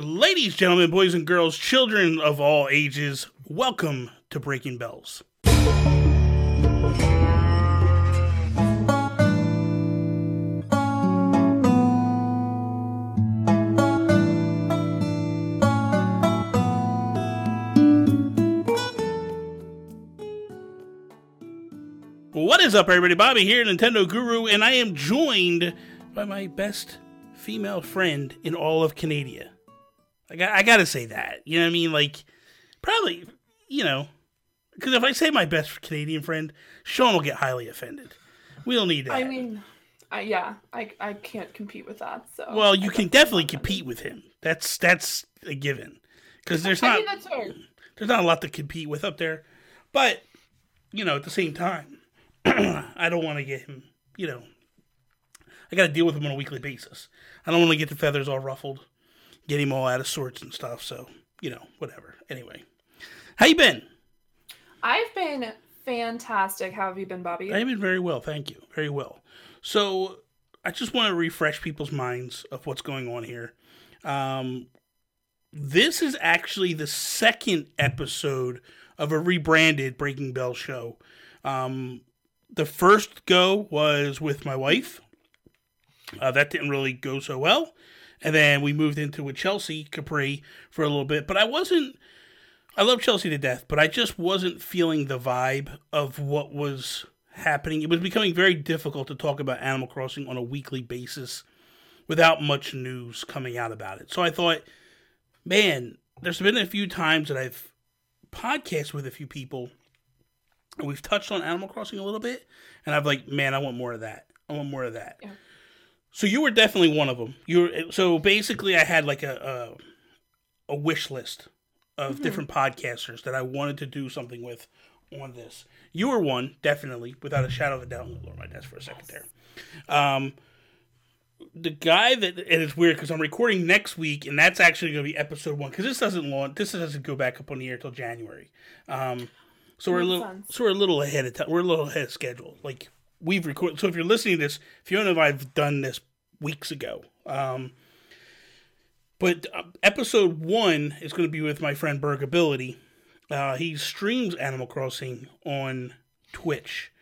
Ladies, gentlemen, boys and girls, children of all ages, welcome to Breaking Bells. What is up, everybody? Bobby here, Nintendo Guru, and I am joined by my best female friend in all of Canada. I got, I gotta say that. You know what I mean? Like, probably, you know, because if I say my best Canadian friend, Sean will get highly offended. We don't need that. I mean, I, yeah, I, I can't compete with that. So well, you I can definitely compete with him. That's that's a given. Because there's not I mean, that's there's not a lot to compete with up there, but you know, at the same time, I don't want to get him. You know, I got to deal with him on a weekly basis. I don't want to get the feathers all ruffled, get him all out of sorts and stuff. So you know, whatever. Anyway, how you been? I've been fantastic. How have you been, Bobby? I've been very well, thank you. Very well. So I just want to refresh people's minds of what's going on here. Um, this is actually the second episode of a rebranded Breaking Bell show. Um, the first go was with my wife. Uh, that didn't really go so well. And then we moved into with Chelsea Capri for a little bit. But I wasn't. I love Chelsea to death, but I just wasn't feeling the vibe of what was happening. It was becoming very difficult to talk about Animal Crossing on a weekly basis without much news coming out about it. So I thought, man, there's been a few times that I've podcast with a few people and we've touched on Animal Crossing a little bit, and I've like, man, I want more of that. I want more of that. Yeah. So you were definitely one of them. You were so basically, I had like a a, a wish list of different podcasters that I wanted to do something with on this. You were one, definitely, without a shadow of a doubt. Lower my desk for a second there. Um, the guy that and it's weird because I'm recording next week, and that's actually going to be episode one because this doesn't launch. This doesn't go back up on the air till January. Um, so we're a little, sense. so we're a little ahead of time. We're a little ahead of schedule. Like we've recorded. So if you're listening to this, Fiona and I've done this weeks ago. Um, but uh, episode one is going to be with my friend Bergability. Uh, he streams Animal Crossing on Twitch.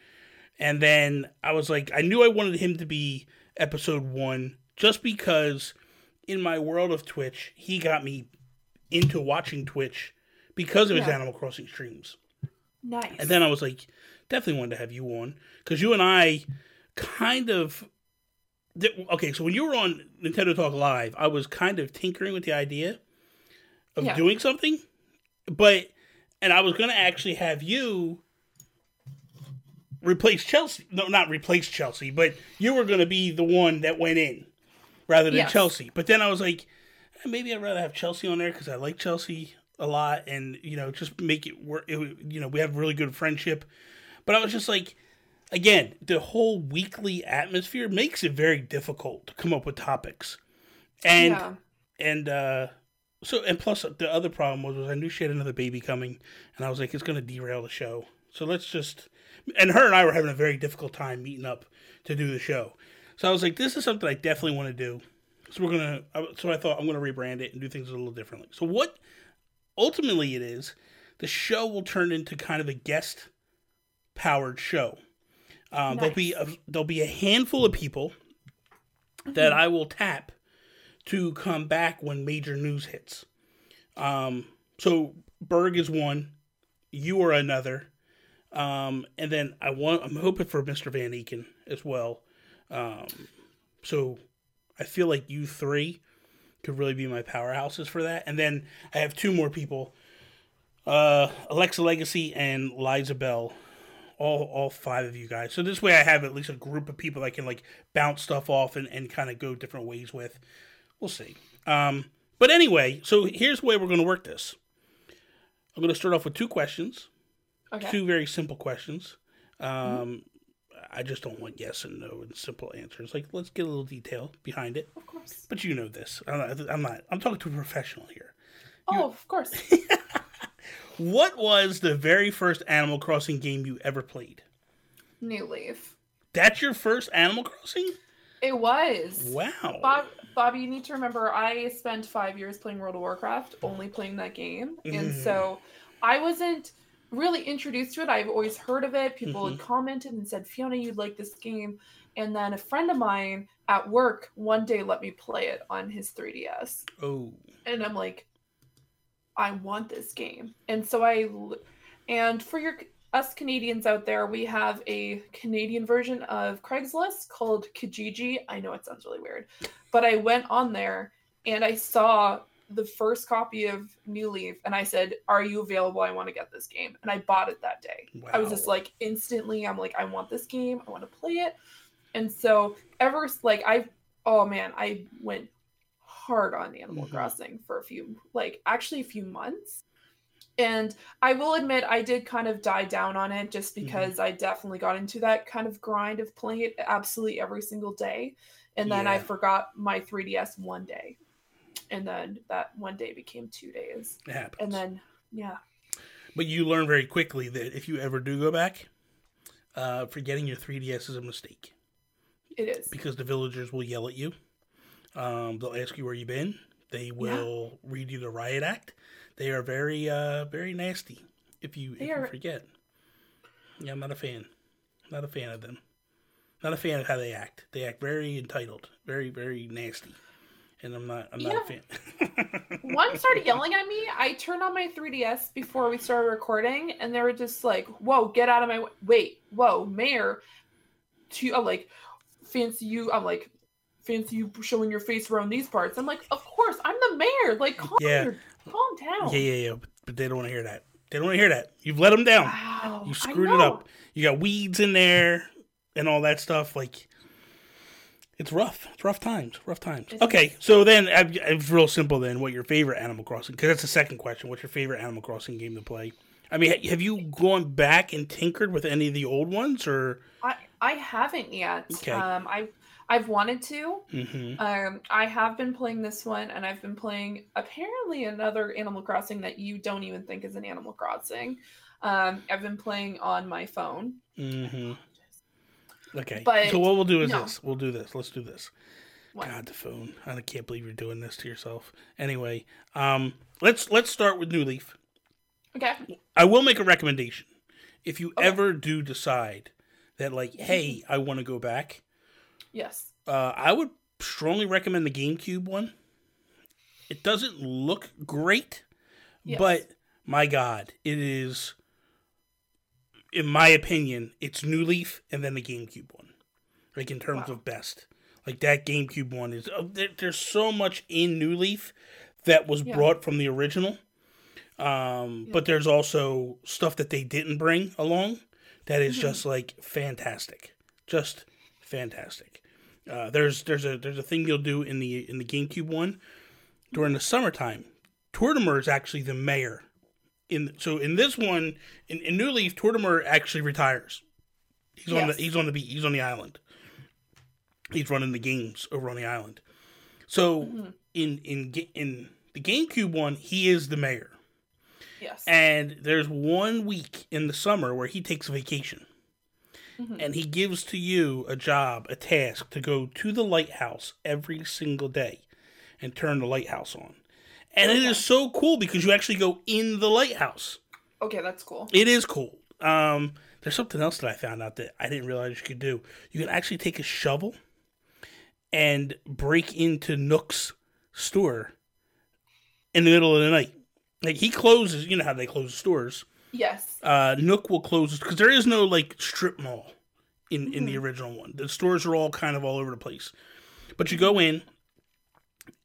And then I was like, I knew I wanted him to be episode one just because in my world of Twitch, he got me into watching Twitch because of his Animal Crossing streams. nice. And then I was like, definitely wanted to have you on because you and I kind of. th- Okay, so when you were on Nintendo Talk Live, I was kind of tinkering with the idea of Yeah. doing something, but and I was going to actually have you replace Chelsea. No, not replace Chelsea, but you were going to be the one that went in rather than Yes. Chelsea. But then I was like, eh, maybe I'd rather have Chelsea on there because I like Chelsea a lot, and you know, just make it work. It, you know, we have really good friendship. But I was just like, again, the whole weekly atmosphere makes it very difficult to come up with topics, and yeah. and uh so and plus the other problem was, was I knew she had another baby coming, and I was like, it's gonna derail the show. So let's just and her and I were having a very difficult time meeting up to do the show. So I was like, this is something I definitely want to do. So we're gonna. So I thought I'm gonna rebrand it and do things a little differently. So what ultimately it is, the show will turn into kind of a guest powered show. Um, There'll be a, there'll be a handful of people that I will tap to come back when major news hits. Um, so Berg is one, you are another, um, and then I want I'm hoping for Mr. Van Eken as well. Um, so I feel like you three could really be my powerhouses for that. And then I have two more people, uh, Alexa Legacy and Liza Bell all all five of you guys. So this way I have at least a group of people that I can like bounce stuff off and, and kind of go different ways with. We'll see. Um, but anyway, so here's the way we're going to work this. I'm going to start off with two questions, Okay. two very simple questions. Um, I just don't want yes and no and simple answers. Like, let's get a little detail behind it. Of course. But you know this. I'm not. I'm, not, I'm talking to a professional here. Oh, of course. What was the very first Animal Crossing game you ever played? New Leaf. That's your first Animal Crossing? It was. Wow. Bob, Bobby, you need to remember I spent five years playing World of Warcraft, only playing that game. And Mhm. so I wasn't really introduced to it. I've always heard of it. People Mhm. had commented and said, Fiona, you'd like this game. And then a friend of mine at work one day let me play it on his 3DS. Oh. And I'm like, I want this game. And so I, and for your us Canadians out there, we have a Canadian version of Craigslist called Kijiji. I know it sounds really weird, but I went on there and I saw the first copy of New Leaf and I said, Are you available? I want to get this game. And I bought it that day. I was just like, instantly, I'm like, I want this game. I want to play it. And so, ever like, I, oh man, I went hard on Animal Mhm. Crossing for a few, like, actually a few months. And I will admit, I did kind of die down on it just Mhm. because I definitely got into that kind of grind of playing it absolutely every single day. And then I forgot my 3DS one day. And then that one day became two days. It happens. And then, yeah. But you learn very quickly that if you ever do go back, uh, forgetting your 3DS is a mistake It is. because the villagers will yell at you. Um, they'll ask you where you've been. They will read you the riot act. They are very, uh, very nasty if you if They you forget. Yeah, I'm not a fan. Not a fan of them. Not a fan of how they act. They act very entitled, very, very nasty, and I'm not. I'm not a fan. one started yelling at me. I turned on my 3DS before we started recording, and they were just like, "Whoa, get out of my way!" Wait, whoa, Mayor. To I'm like, fancy you. I'm like, fancy you showing your face around these parts. I'm like, of course, I'm the mayor. Like, calm, Yeah. your, calm down. Yeah, yeah, yeah. But, but they don't want to hear that. They don't want to hear that. You've let them down. Wow, You screwed it up. You got weeds in there and all that stuff. Like, it's rough. It's rough times. Rough times. It okay, so then it's real simple. Then, what your favorite Animal Crossing? Because that's the second question. What's your favorite Animal Crossing game to play? I mean, have you gone back and tinkered with any of the old ones, or? I I haven't yet. Okay. Um, I I've wanted to. hmm Um, I have been playing this one, and I've been playing apparently another Animal Crossing that you don't even think is an Animal Crossing. Um, I've been playing on my phone. hmm Okay. But, so what we'll do is no. this. We'll do this. Let's do this. What? God, the phone. I can't believe you're doing this to yourself. Anyway, um, let's let's start with New Leaf. Okay. I will make a recommendation. If you Okay. ever do decide that, like, hey, I want to go back, Yes. uh, I would strongly recommend the GameCube one. It doesn't look great, Yes. but my God, it is, in my opinion, it's New Leaf and then the GameCube one. Like, in terms Wow. of best. Like, that GameCube one is, uh, there, there's so much in New Leaf that was Yeah. brought from the original. Um, Yeah. But there's also stuff that they didn't bring along that is Mhm. just like fantastic, just fantastic. Uh, there's there's a there's a thing you'll do in the in the GameCube one during the summertime. Tortimer is actually the mayor. In so in this one in, in New Leaf, Tortimer actually retires. He's on the he's on the beat. He's on the island. He's running the games over on the island. So Mhm. in in in the GameCube one, he is the mayor. Yes. And there's one week in the summer where he takes a vacation. Mhm. And he gives to you a job, a task to go to the lighthouse every single day and turn the lighthouse on. And it Okay. is so cool because you actually go in the lighthouse. okay, that's cool. It is cool. Um, there's something else that I found out that I didn't realize you could do. You can actually take a shovel and break into Nook's store in the middle of the night. Like he closes, you know how they close stores. Yes. Uh, Nook will close because there is no like strip mall in in the original one. The stores are all kind of all over the place. But you go in,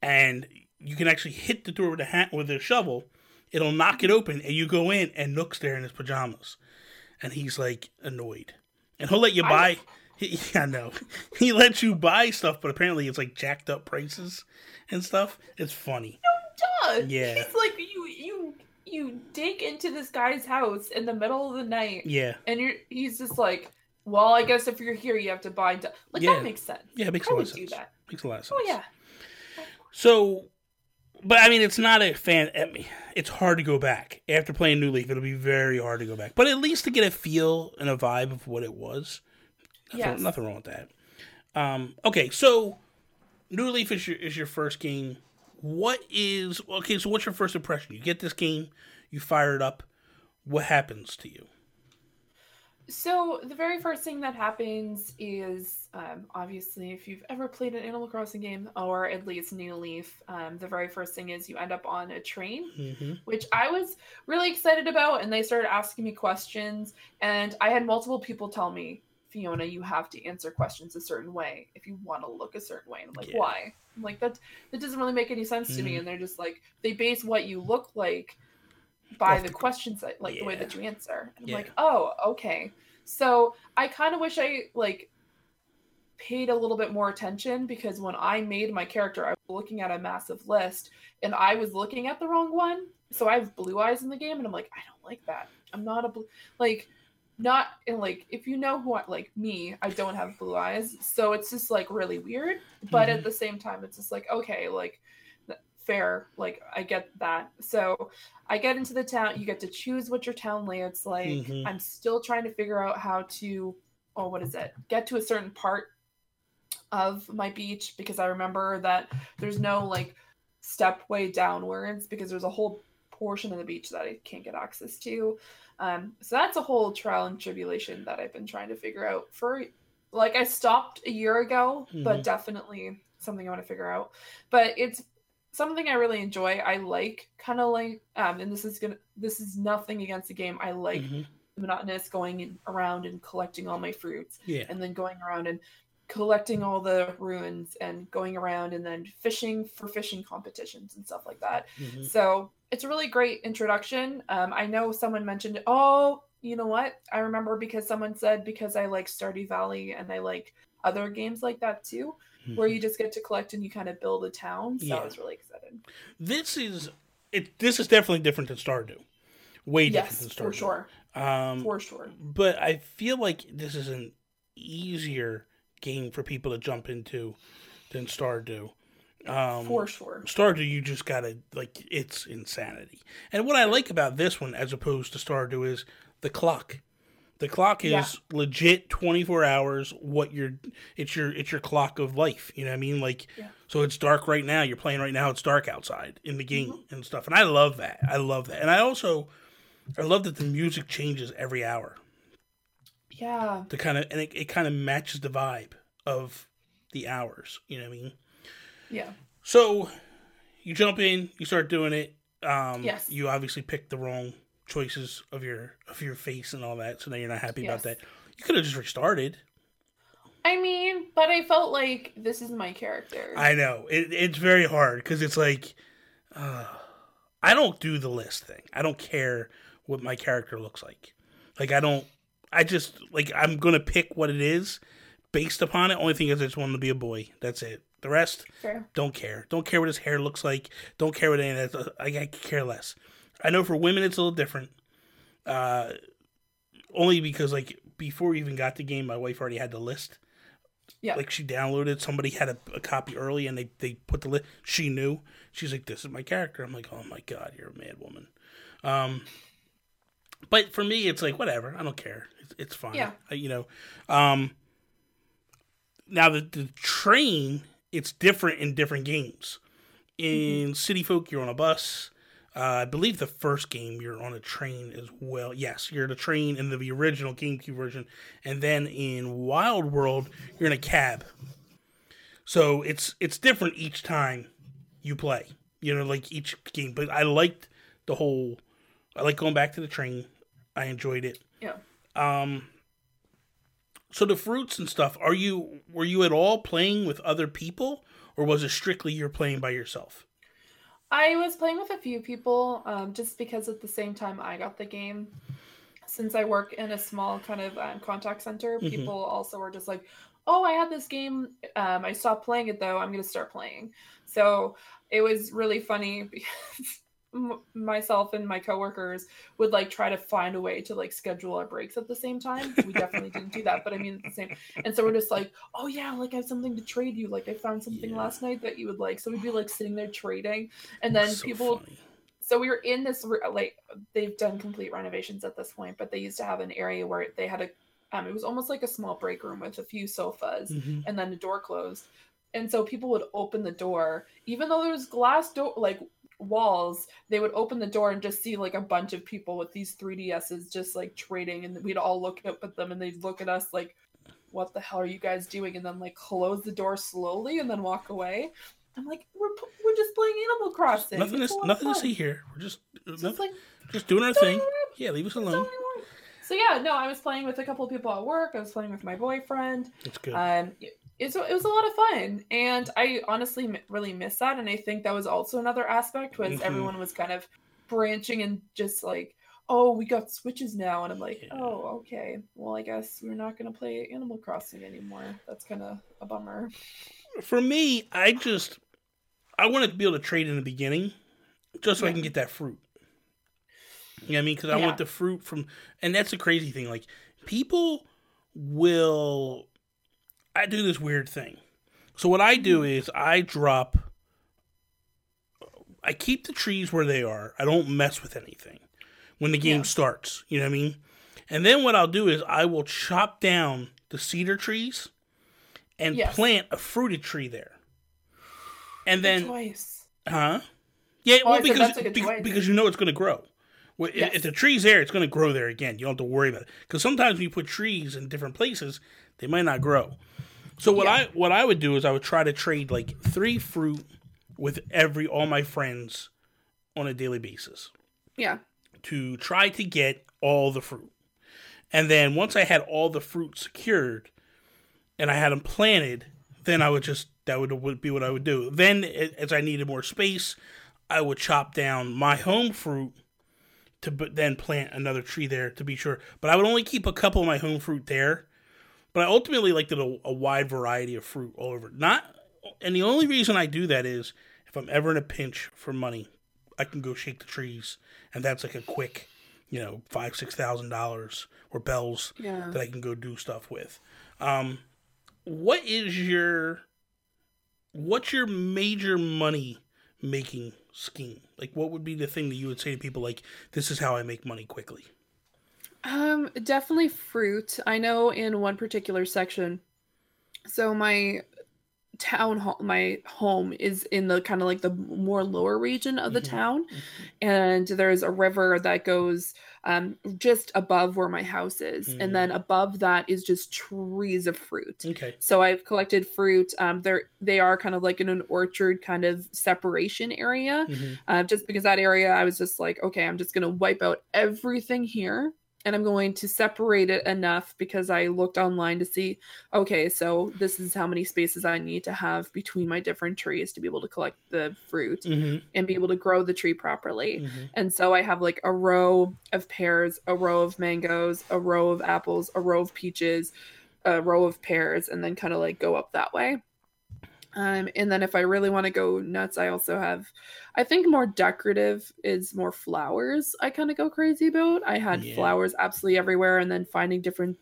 and you can actually hit the door with a hat with a shovel. It'll knock it open, and you go in, and Nook's there in his pajamas, and he's like annoyed, and he'll let you I- buy. He, yeah, no, he lets you buy stuff, but apparently it's like jacked up prices and stuff. It's funny. Duh. Yeah. He's like you dig into this guy's house in the middle of the night, Yeah, and you're he's just like, well, I guess if you're here, you have to buy. du-" Like Yeah. that makes sense. yeah, it makes I a lot of do sense. that. Makes a lot of sense. Oh yeah. So, but I mean, it's not a fan. I mean, it's hard to go back after playing New Leaf. It'll be very hard to go back, but at least to get a feel and a vibe of what it was. Nothing, Yes. nothing wrong with that. Um, okay, so New Leaf is your is your first game. What is okay? So what's your first impression? You get this game, you fire it up. What happens to you? So the very first thing that happens is um, obviously if you've ever played an Animal Crossing game or at least New Leaf, um, the very first thing is you end up on a train, Mm-hmm. which I was really excited about, and they started asking me questions, and I had multiple people tell me, Fiona, you have to answer questions a certain way if you want to look a certain way. And I'm like, Yeah. why? I'm like that that doesn't really make any sense to me. Mhm. And they're just like they base what you look like by the the- questions that like the way that you answer. And I'm Yeah. like, oh, okay. So I kind of wish I like paid a little bit more attention because when I made my character, I was looking at a massive list and I was looking at the wrong one. So I have blue eyes in the game, and I'm like, I don't like that. I'm not a blue like not in like if you know who I like me, I don't have blue eyes, so it's just like really weird. But Mhm. at the same time, it's just like okay, like fair, like I get that. So I get into the town. You get to choose what your town layout's like. Mhm. I'm still trying to figure out how to, oh, what is it? Get to a certain part of my beach because I remember that there's no like step way downwards because there's a whole portion of the beach that I can't get access to. Um, so that's a whole trial and tribulation that I've been trying to figure out for like I stopped a year ago, but Mhm. definitely something I want to figure out. But it's something I really enjoy. I like kind of like um and this is gonna this is nothing against the game. I like Mhm. monotonous going around and collecting all my fruits Yeah. and then going around and collecting all the ruins and going around and then fishing for fishing competitions and stuff like that. Mhm. So it's a really great introduction. Um, I know someone mentioned, oh, you know what? I remember because someone said because I like Stardew Valley and I like other games like that too, where you just get to collect and you kind of build a town. So Yeah. I was really excited. This is it. This is definitely different than Stardew. Way different yes, than for sure, Um, for sure. but I feel like this is an easier game for people to jump into than Stardew. Um, for sure. Stardew, you just gotta like it's insanity. And what I like about this one, as opposed to Stardew, is the clock. The clock is Yeah. legit twenty four hours. What your it's your it's your clock of life. You know what I mean? Like, Yeah. so it's dark right now. You're playing right now. It's dark outside in the game Mm-hmm. and stuff. And I love that. I love that. And I also I love that the music changes every hour Yeah. to kind of and it, it kind of matches the vibe of the hours. You know what I mean? Yeah. So you jump in, you start doing it. Um, Yes. You obviously picked the wrong choices of your of your face and all that, so now you're not happy about that. You could have just restarted. I mean, but I felt like this is my character. I know it, it's very hard because it's like uh, I don't do the list thing. I don't care what my character looks like. Like I don't. I just like I'm gonna pick what it is based upon it. Only thing is, I just want to be a boy. That's it. The rest, Fair. Don't care. Don't care what his hair looks like. Don't care what any of that. I, I care less. I know for women it's a little different. Uh, only because like before we even got the game, my wife already had the list. Yeah. Like she downloaded. Somebody had a, a copy early, and they they put the list. She knew. She's like, "This is my character." I'm like, "Oh my god, you're a mad woman." Um, but for me, it's like whatever. I don't care. It's, it's fine. Yeah. I- you know. Um, now the the train, it's different in different games. In City Folk, you're on a bus. Uh, I believe the first game you're on a train as well. Yes, you're a train in the original GameCube version, and then in Wild World, you're in a cab. So it's it's different each time you play. You know, like each game. But I liked the whole. I like going back to the train. I enjoyed it. Yeah. Um. So the fruits and stuff. Are you were you at all playing with other people, or was it strictly you're playing by yourself? I was playing with a few people um, just because at the same time I got the game. Since I work in a small kind of um, contact center, Mhm. people also were just like, oh, I had this game. Um, I stopped playing it though. I'm going to start playing. So it was really funny because m- myself and my coworkers would like try to find a way to like schedule our breaks at the same time. We definitely didn't do that, but I mean, the same. And so we're just like, oh yeah, like I have something to trade you. Like I found something Yeah. last night that you would like. So we'd be like sitting there trading, and then So people funny. so we were in this re- like they've done complete renovations at this point but they used to have an area where they had a um, it was almost like a small break room with a few sofas Mhm. and then the door closed and so people would open the door, even though there was glass door like walls, they would open the door and just see like a bunch of people with these 3DSs just like trading, and we'd all look up at them and they'd look at us like, "What the hell are you guys doing?" And then like close the door slowly and then walk away. I'm like, we're we're just playing Animal Crossing. Nothing a nothing to see here. We're just It's nothing, just like just doing our thing. Yeah, leave us alone. so yeah, no, I was playing with a couple of people at work. I was playing with my boyfriend. It's good. Um, it's, it was a lot of fun, and I honestly m- really miss that. And I think that was also another aspect was Mhm. everyone was kind of branching and just like, oh, we got switches now, and I'm like, Yeah. oh, okay. Well, I guess we're not gonna play Animal Crossing anymore. That's kind of a bummer. For me, I just I wanted to be able to trade in the beginning, just so I can get that fruit. You know what I mean? Because I Yeah. want the fruit from, and that's the crazy thing. Like people will, I do this weird thing. So what I do is I drop, I keep the trees where they are. I don't mess with anything when the game Yeah. starts. You know what I mean? And then what I'll do is I will chop down the cedar trees and Yes. plant a fruited tree there. And then, twice. huh? Yeah, Oh, well, because a good be- because you know it's going to grow. Well, if- Yes. If the tree's there, it's going to grow there again. You don't have to worry about it. Because sometimes when you put trees in different places, they might not grow. So what Yeah. I what I would do is I would try to trade like three fruit with every all my friends on a daily basis Yeah. to try to get all the fruit. And then once I had all the fruit secured and I had them planted, then I would just that would, would be what I would do. Then as I needed more space, I would chop down my home fruit to but then plant another tree there to be sure. But I would only keep a couple of my home fruit there. But I ultimately liked it a, a wide variety of fruit all over. Not and the only reason I do that is if I'm ever in a pinch for money, I can go shake the trees, and that's like a quick, you know, five six thousand dollars or bells Yeah. that I can go do stuff with. Um, what is your what's your major money making scheme? Like, what would be the thing that you would say to people like, "This is how I make money quickly"? Um, definitely fruit. I know in one particular section. So my town hall, my home is in the kind of like the more lower region of the Mhm. town, and there's a river that goes um just above where my house is, Mhm. and then above that is just trees of fruit. Okay. So I've collected fruit. Um, they're they are kind of like in an orchard kind of separation area Mhm. uh, just because that area i was just like okay i'm just going to wipe out everything here and i'm going to separate it enough because i looked online to see okay so this is how many spaces i need to have between my different trees to be able to collect the fruit Mhm. and be able to grow the tree properly Mhm. and so i have like a row of pears a row of mangoes a row of apples a row of peaches a row of pears and then kind of like go up that way um, and then if I really want to go nuts, I also have, I think more decorative is more flowers. I kind of go crazy about. I had Yeah. flowers absolutely everywhere, and then finding different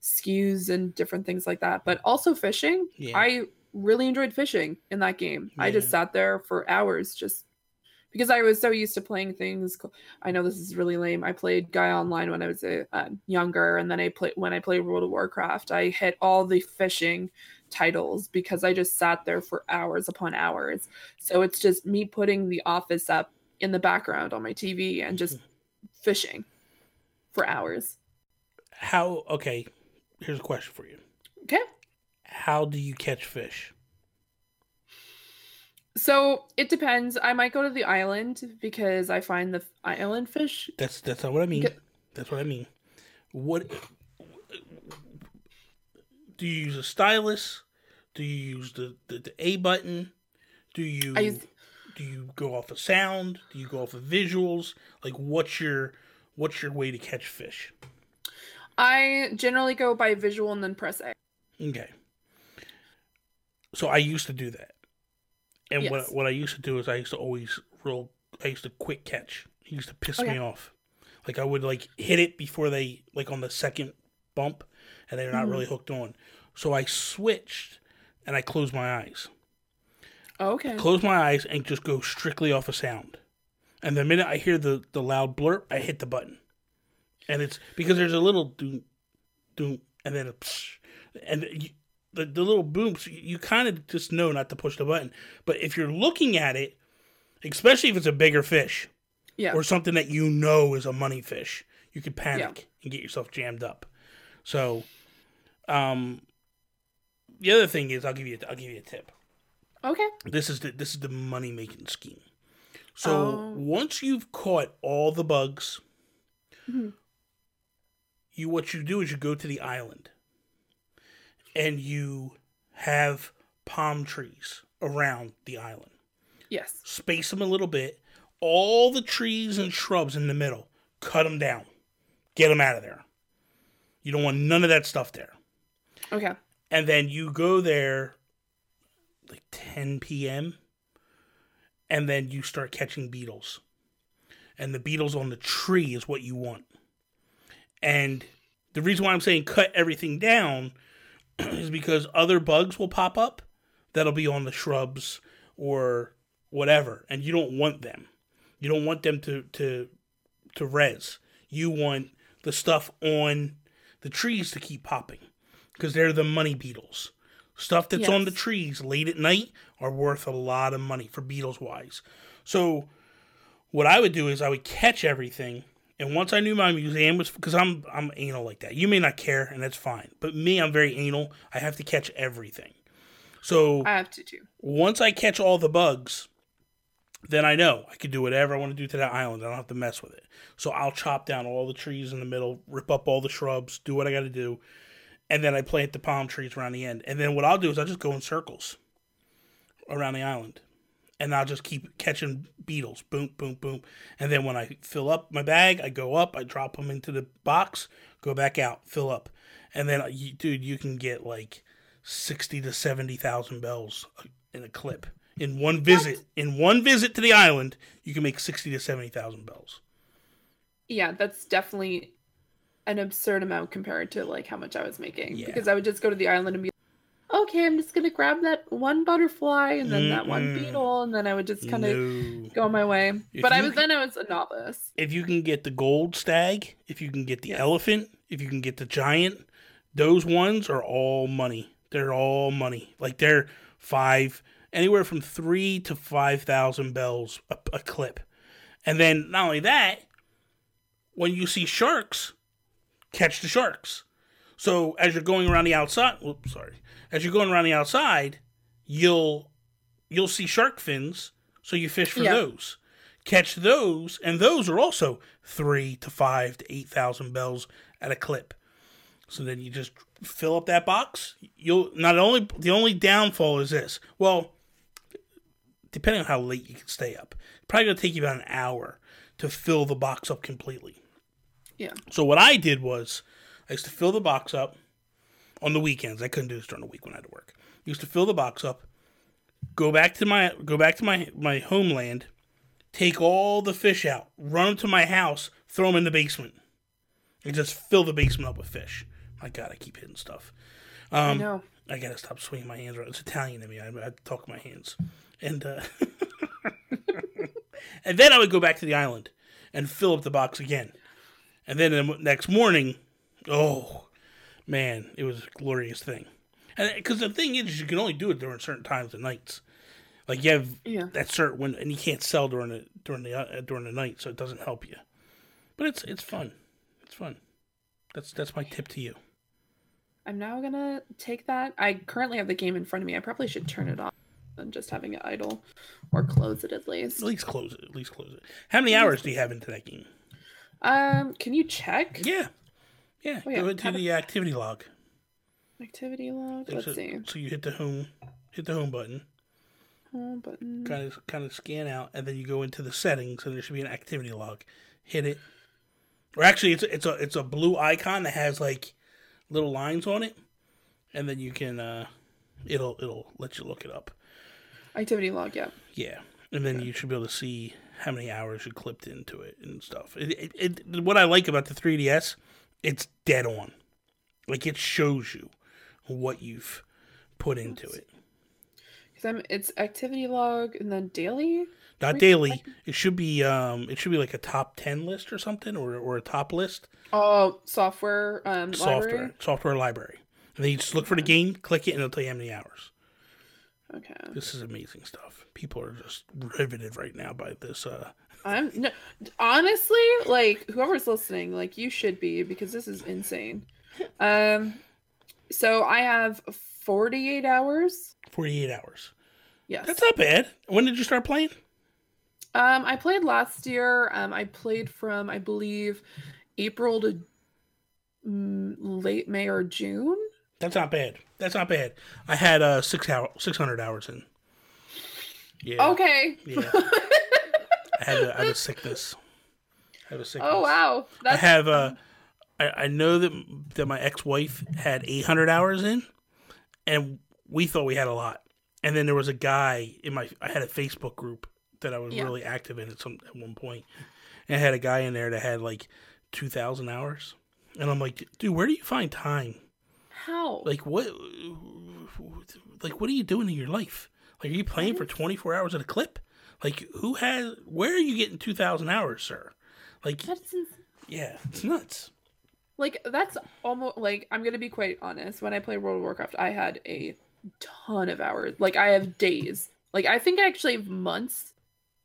skews and different things like that. But also fishing. Yeah. I really enjoyed fishing in that game. I just sat there for hours just because I was so used to playing things. I know this is really lame. I played Gaia Online when I was uh, uh, younger, and then I played when I played World of Warcraft. I hit all the fishing titles because I just sat there for hours upon hours. So it's just me putting the office up in the background on my TV and just fishing for hours. How? Okay. Here's a question for you. Okay. How do you catch fish? So it depends. I might go to the island because I find the island fish. That's that's not what I mean. Okay. That's what I mean. What do you use a stylus? Do you use the, the, the A button? Do you use do you go off of sound? Do you go off of visuals? Like what's your what's your way to catch fish? I generally go by visual and then press A. Okay. So I used to do that. And Yes. what what I used to do is I used to always roll I used to quick catch. It used to piss me off. Like I would like hit it before they like on the second bump and they're not Mhm. really hooked on. So I switched and I close my eyes. Okay. Close my eyes and just go strictly off of sound. And the minute I hear the, the loud blurp, I hit the button. And it's because there's a little doom, doom, and then a psh, and you, the, the little booms, you, you kind of just know not to push the button. But if you're looking at it, especially if it's a bigger fish Yeah. or something that you know is a money fish, you could panic and get yourself jammed up. So, um, the other thing is, I'll give you, I'll give you a tip. okay. This is the this is the money making scheme. So Oh. once you've caught all the bugs, Mhm. you what you do is you go to the island, and you have palm trees around the island. Yes. Space them a little bit. All the trees and shrubs in the middle, cut them down. Get them out of there. You don't want none of that stuff there Okay. And then you go there like 10 p.m. and then you start catching beetles. And the beetles on the tree is what you want. And the reason why i'm saying cut everything down is because other bugs will pop up that'll be on the shrubs or whatever. And you don't want them. You don't want them to to to res. You want the stuff on the trees to keep popping because they're the money beetles. Stuff that's on the trees late at night are worth a lot of money for beetles wise. So what I would do is I would catch everything, and once I knew my museum was because I'm I'm anal like that. You may not care, and that's fine. But me, I'm very anal. I have to catch everything. So I have to too. once I catch all the bugs, then I know I can do whatever I want to do to that island. I don't have to mess with it. So I'll chop down all the trees in the middle, rip up all the shrubs, do what I got to do, and then I plant the palm trees around the end. And then what I'll do is I'll just go in circles around the island, and I'll just keep catching beetles, boom, boom, boom. And then when I fill up my bag, I go up, I drop them into the box, go back out, fill up, and then dude, you can get like sixty to seventy thousand bells in a clip in one visit. In one visit to the island, you can make sixty to seventy thousand bells. Yeah, that's definitely an absurd amount compared to like how much I was making. Yeah. Because I would just go to the island and be okay, I'm just gonna grab that one butterfly and then that one beetle, and then I would just kind of No. go my way. If but I was can- then I was a novice. If you can get the gold stag, if you can get the Yes. elephant, if you can get the giant, those ones are all money. They're all money. Like they're five, anywhere from three to five thousand bells a, a clip. And then not only that, when you see sharks, catch the sharks. So as you're going around the outside, whoops, sorry, as you're going around the outside, you'll you'll see shark fins. So you fish for Yeah. those, catch those, and those are also three to five to eight thousand bells at a clip. So then you just fill up that box. You'll not only the only downfall is this. Well, depending on how late you can stay up, probably gonna take you about an hour to fill the box up completely. Yeah. So what I did was I used to fill the box up on the weekends. I couldn't do this during the week when I had to work. I used to fill the box up, go back to my go back to my my homeland, take all the fish out, run them to my house, throw them in the basement, and just fill the basement up with fish. My God, I keep hitting stuff. I Um, know. I gotta stop swinging my hands around. It's Italian in me. I, I talk with my hands, and uh, and then I would go back to the island and fill up the box again, and then the next morning, oh man, it was a glorious thing. And because the thing is, you can only do it during certain times of nights. Like you have Yeah. that certain when, and you can't sell during the during the uh, during the night, so it doesn't help you. But it's it's fun. It's fun. That's that's my tip to you. I'm now gonna take that. I currently have the game in front of me. I probably should turn it off than just having it idle, or close it at least. At least close it. At least close it. How many hours do you have into that game? Um, can you check Yeah, yeah. Oh, yeah. Go into the activity log. activity log? so, Let's see. So you hit the home, hit the home button, Home button. kind of kind of scan out, and then you go into the settings, and there should be an activity log. Hit it. Or actually, it's a, it's a it's a blue icon that has like little lines on it, and then you can uh, it'll it'll let you look it up. Activity log. Yeah. Yeah, and then you should be able to see how many hours you clipped into it and stuff. It, it, it, what I like about the 3DS, it's dead on. Like it shows you what you've put into it. Because I'm. It's activity log and then daily. Not daily. It should be um. It should be like a top ten list or something, or or a top list. Oh, software. Um, Software library. software library, And then you just look for the game, click it, and it'll tell you how many hours. Okay. This is amazing stuff. People are just riveted right now by this. Uh, I'm no, honestly like whoever's listening, like you should be because this is insane. Um, so I have 48 hours. 48 hours. Yes. That's not bad. When did you start playing? Um, I played last year. Um, I played from I believe April to mm, late May or June. That's not bad. That's not bad. I had uh six hour, six hundred hours in. Yeah. Okay. Yeah. I had a, I have a sickness. I have a sickness. Oh wow. I have uh, I, I know that that my ex wife had eight hundred hours in, and we thought we had a lot. And then there was a guy in my I had a Facebook group that I was Yeah. really active in at some at one point, and I had a guy in there that had like two thousand hours, and I'm like, dude, where do you find time? How? Like what? Like what are you doing in your life? Like are you playing for 24 hours at a clip? Like who has? Where are you getting 2,000 hours, sir? Like yeah, it's nuts. like that's almost like I'm gonna be quite honest. When I played World of Warcraft, I had a ton of hours. Like I have days. Like I think I actually have months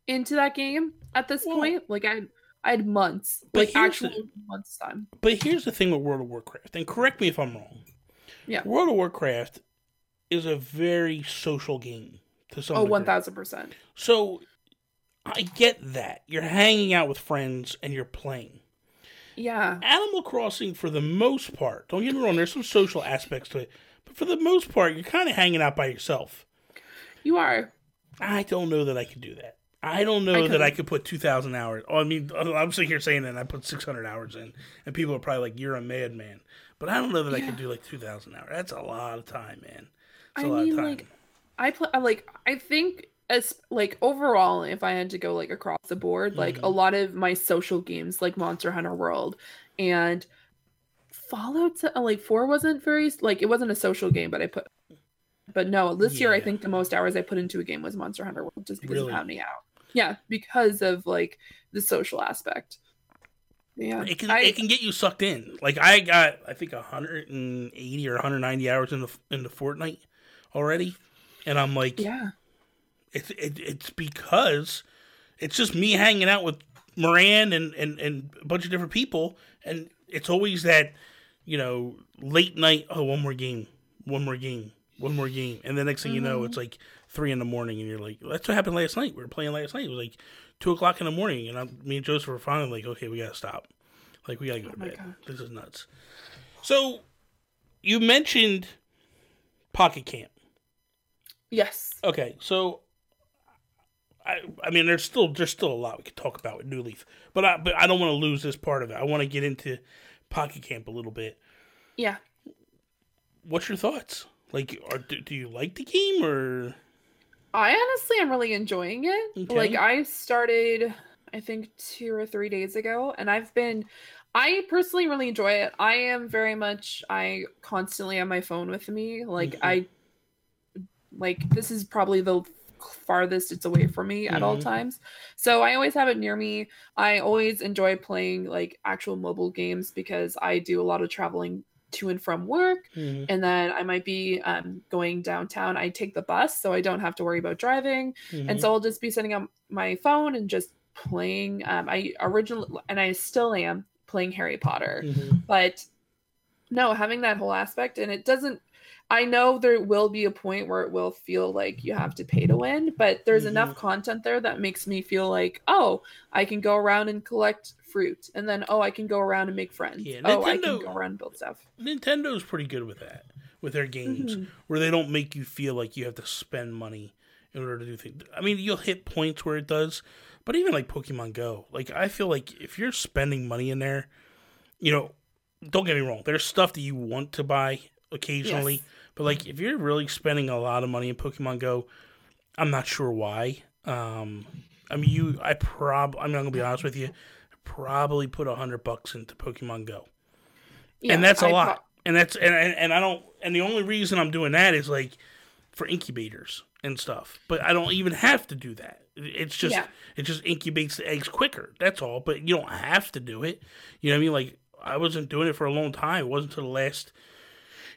into that game at this Well- point. Like I I had months. But Like actual the- months time. But here's the thing with World of Warcraft, and correct me if I'm wrong. Yeah. World of Warcraft is a very social game to some Oh, degree. one thousand percent. So I get that you're hanging out with friends and you're playing. Yeah. Animal Crossing, for the most part, don't get me wrong, there's some social aspects to it, but for the most part, you're kind of hanging out by yourself. You are. I don't know that I could do that. I don't know I that I couldn't. put 2,000 hours. Oh, I mean, I'm sitting here saying that I put 600 hours in, and people are probably like, you're a madman. But I don't know that I could do like 2,000 hours. That's a lot of time, man. That's I lot mean, of time. like, I play like I think as like overall, if I had to go like across the board, like Mhm. a lot of my social games, like Monster Hunter World and Fallout, like four wasn't very like it wasn't a social game, but I put. But no, this year I think the most hours I put into a game was Monster Hunter World, just because Really? of how many hours. Yeah, because of like the social aspect. Yeah, it can I- it can get you sucked in. Like I got I think 180 or 190 hours in the in the Fortnite already, and I'm like, yeah, it's it, it's because it's just me hanging out with Moran and, and and a bunch of different people, and it's always that you know late night. Oh, one more game, one more game, one more game, and the next thing you know, mm-hmm. it's like three in the morning, and you're like, that's what happened last night. We were playing last night. It was like two o'clock in the morning, and I, me and Joseph were finally like, okay, we gotta stop. Like we gotta go to Oh my bed. God. This is nuts. So, you mentioned Pocket Camp. Yes, Okay, so I I mean there's still there's still a lot we could talk about with New Leaf, but I but I don't want to lose this part of it. I want to get into Pocket Camp a little bit. yeah. What's your thoughts? Like, are, do, do you like the game or? I honestly am really enjoying it. Okay. Like I started I think 2 or 3 days ago and I've been I personally really enjoy it. I am very much I constantly have my phone with me. Like Mhm. I like this is probably the farthest it's away from me at all Mhm. times. So I always have it near me. I always enjoy playing like actual mobile games because I do a lot of traveling to and from work Mhm. and then I might be um, going downtown. I take the bus, so I don't have to worry about driving, and Mhm. so I'll just be setting up my phone and just playing. Um, I originally and I still am playing Harry Potter, Mhm. but no, having that whole aspect, and it doesn't. I know there will be a point where it will feel like you have to pay to win, but there's enough Mhm. content there that makes me feel like, oh, I can go around and collect fruit, and then oh, I can go around and make friends. Yeah, oh, I can go around and build stuff. Nintendo's pretty good with that with their games, Mhm. where they don't make you feel like you have to spend money in order to do things. I mean, you'll hit points where it does, but even like Pokemon Go, like I feel like if you're spending money in there, you know, don't get me wrong, there's stuff that you want to buy occasionally, Yes. But like if you're really spending a lot of money in Pokemon Go, I'm not sure why. Um, I mean, you, I prob, I'm not gonna be honest with you, probably put a hundred bucks into Pokemon Go Yeah, and that's a I lot. pro- and that's and, and and I don't. And the only reason I'm doing that is like for incubators and stuff. But I don't even have to do that. It's just Yeah. it just incubates the eggs quicker. That's all. But you don't have to do it. You know what I mean? Like I wasn't doing it for a long time. It wasn't until the last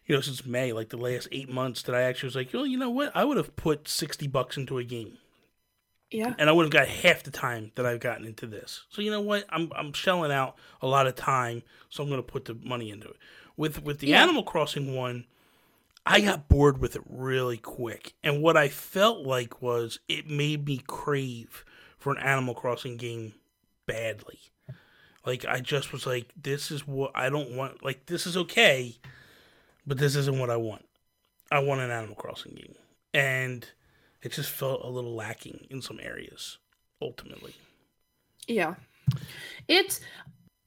you know, since May, like the last eight months, that I actually was like, well, you know what? I would have put sixty bucks into a game. Yeah. And I would have got half the time that I've gotten into this. So you know what? I'm I'm shelling out a lot of time, so I'm gonna put the money into it. With with the Yeah. Animal Crossing one, I got bored with it really quick. And what I felt like was it made me crave for an Animal Crossing game badly. Like I just was like, this is what I don't want. Like this is okay, but this isn't what I want. I want an Animal Crossing game, and it just felt a little lacking in some areas. Ultimately, Yeah. It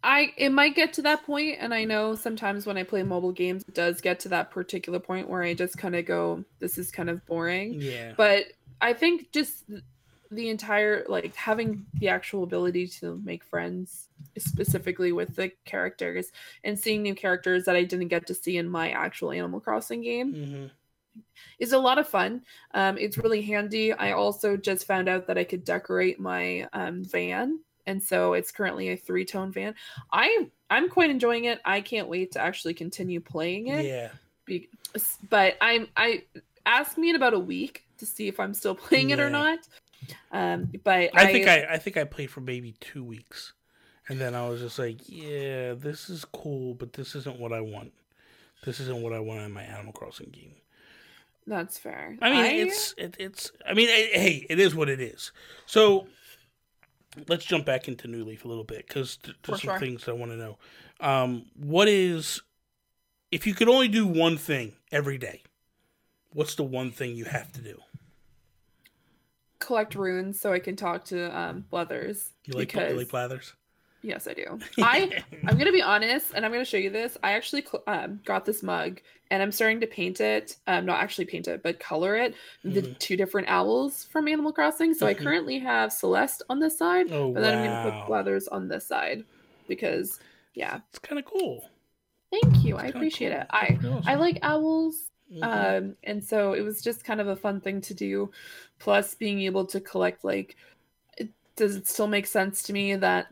I it might get to that point and I know sometimes when I play mobile games it does get to that particular point where I just kind of go this is kind of boring. yeah, But I think just the entire like having the actual ability to make friends specifically with the characters and seeing new characters that I didn't get to see in my actual Animal Crossing game hmm is a lot of fun. Um, it's really handy. I also just found out that I could decorate my um, van, and so it's currently a three tone van. I I'm quite enjoying it. I can't wait to actually continue playing it. yeah. Be- but I'm I ask me in about a week to see if I'm still playing it or not. Um, but I think I, I think I played for maybe two weeks, and then I was just like, yeah, this is cool, but this isn't what I want. This isn't what I want in my Animal Crossing game. that's fair. I mean, it's it, it's. I mean, hey, it is what it is. So let's jump back into New Leaf a little bit because th- there's some sure. things I want to know. Um, what is if you could only do one thing every day? What's the one thing you have to do? Collect runes so I can talk to um Blathers. You like because you like Blathers? yes, I do. I I'm gonna be honest, and I'm gonna show you this. I actually um, got this mug, and I'm starting to paint it. Um, not actually paint it, but color it. The Mhm. two different owls from Animal Crossing. So I Mhm. currently have Celeste on this side, oh but then I'm gonna put Blathers on this side because, yeah. it's kind of cool. Thank you. I It's kinda appreciate cool. it. I awesome. I like owls. Mhm. Um, and so it was just kind of a fun thing to do. Plus, being able to collect like, does it still make sense to me that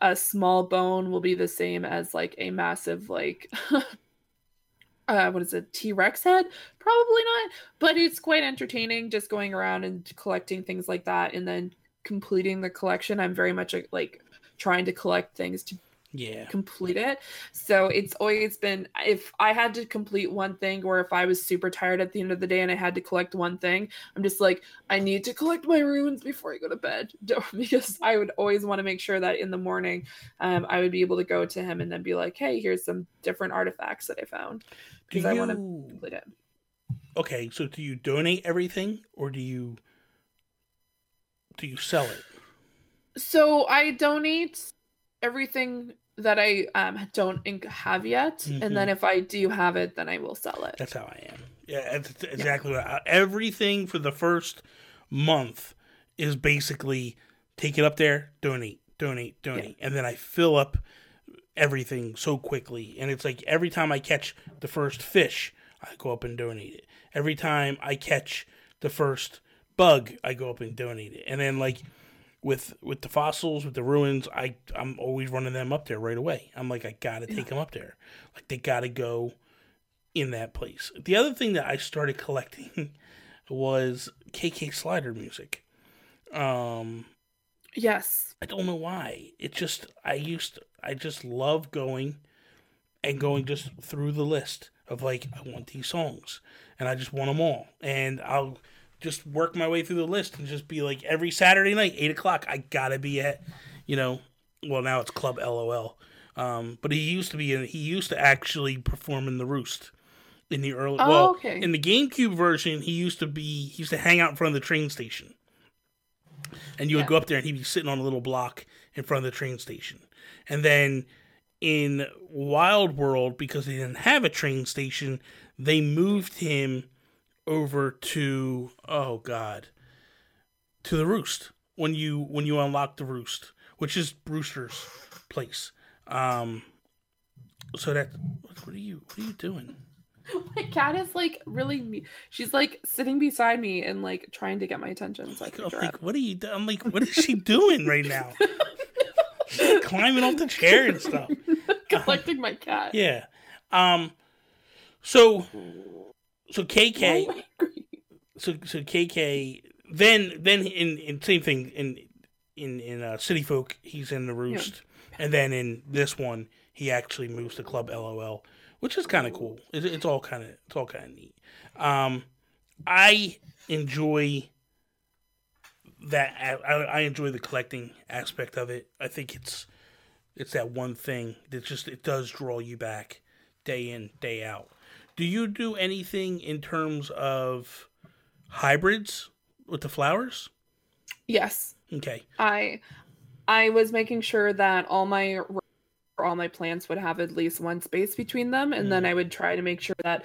a small bone will be the same as like a massive like, uh, what is it, T Rex head? Probably not, but it's quite entertaining just going around and collecting things like that, and then completing the collection. I'm very much like trying to collect things to yeah, complete it. So it's always been if I had to complete one thing or if I was super tired at the end of the day and I had to collect one thing, I'm just like, I need to collect my runes before I go to bed. because I would always want to make sure that in the morning um, I would be able to go to him and then be like, hey, here's some different artifacts that I found. Because I want to you complete it. okay? So do you donate everything, or do you do you sell it? So I donate everything that I um, don't have yet. And then if I do have it, then I will sell it. That's how I am. Yeah, that's exactly what I, everything for the first month is basically take it up there, donate, donate, donate, and then I fill up everything so quickly. And it's like every time I catch the first fish, I go up and donate it. Every time I catch the first bug, I go up and donate it. And then like with with the fossils, with the ruins, I I'm always running them up there right away. I'm like I gotta take them up there. Like they gotta go in that place. The other thing that I started collecting was KK Slider music. Um, Yes. I don't know why. It just I used I just love going and going just through the list of like I want these songs and I just want them all and I'll just work my way through the list and just be like every Saturday night eight o'clock I gotta be at you know well now it's Club LOL um, but he used to be in, he used to actually perform in the Roost in the early Oh, well okay. in the GameCube version he used to be he used to hang out in front of the train station and you would go up there and he'd be sitting on a little block in front of the train station. And then in Wild World, because they didn't have a train station, they moved him over to oh god to the roost when you when you unlock the roost which is brewster's place um so that what are you what are you doing My cat is like really me- she's like sitting beside me and like trying to get my attention so I like, can I'm like up. what are you do- i'm like what is she doing right now climbing off the chair and stuff collecting my cat. Yeah. Um So, so KK, Why am I agreeing? so so KK. Then then in in same thing in in in uh, City Folk he's in the Roost, and then in this one he actually moves to Club LOL, which is kind of cool. It's, it's all kind of it's all kind of neat. Um, I enjoy that. I, I enjoy the collecting aspect of it. I think it's it's that one thing that just it does draw you back day in day out. Do you do anything in terms of hybrids with the flowers? Yes, Okay. I I was making sure that all my all my plants would have at least one space between them, and then I would try to make sure that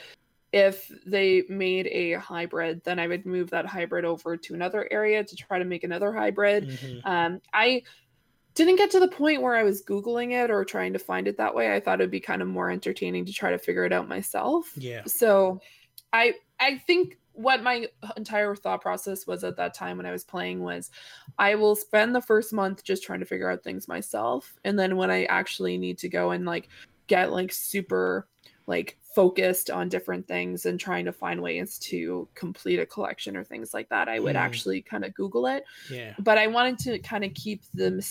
if they made a hybrid, then I would move that hybrid over to another area to try to make another hybrid. Mhm. Um, I didn't get to the point where I was Googling it or trying to find it that way. I thought it'd be kind of more entertaining to try to figure it out myself. Yeah. So I I think what my entire thought process was at that time when I was playing was I will spend the first month just trying to figure out things myself. And then when I actually need to go and like get like super like focused on different things and trying to find ways to complete a collection or things like that, I would Mm. actually kind of Google it Yeah. but I wanted to kind of keep the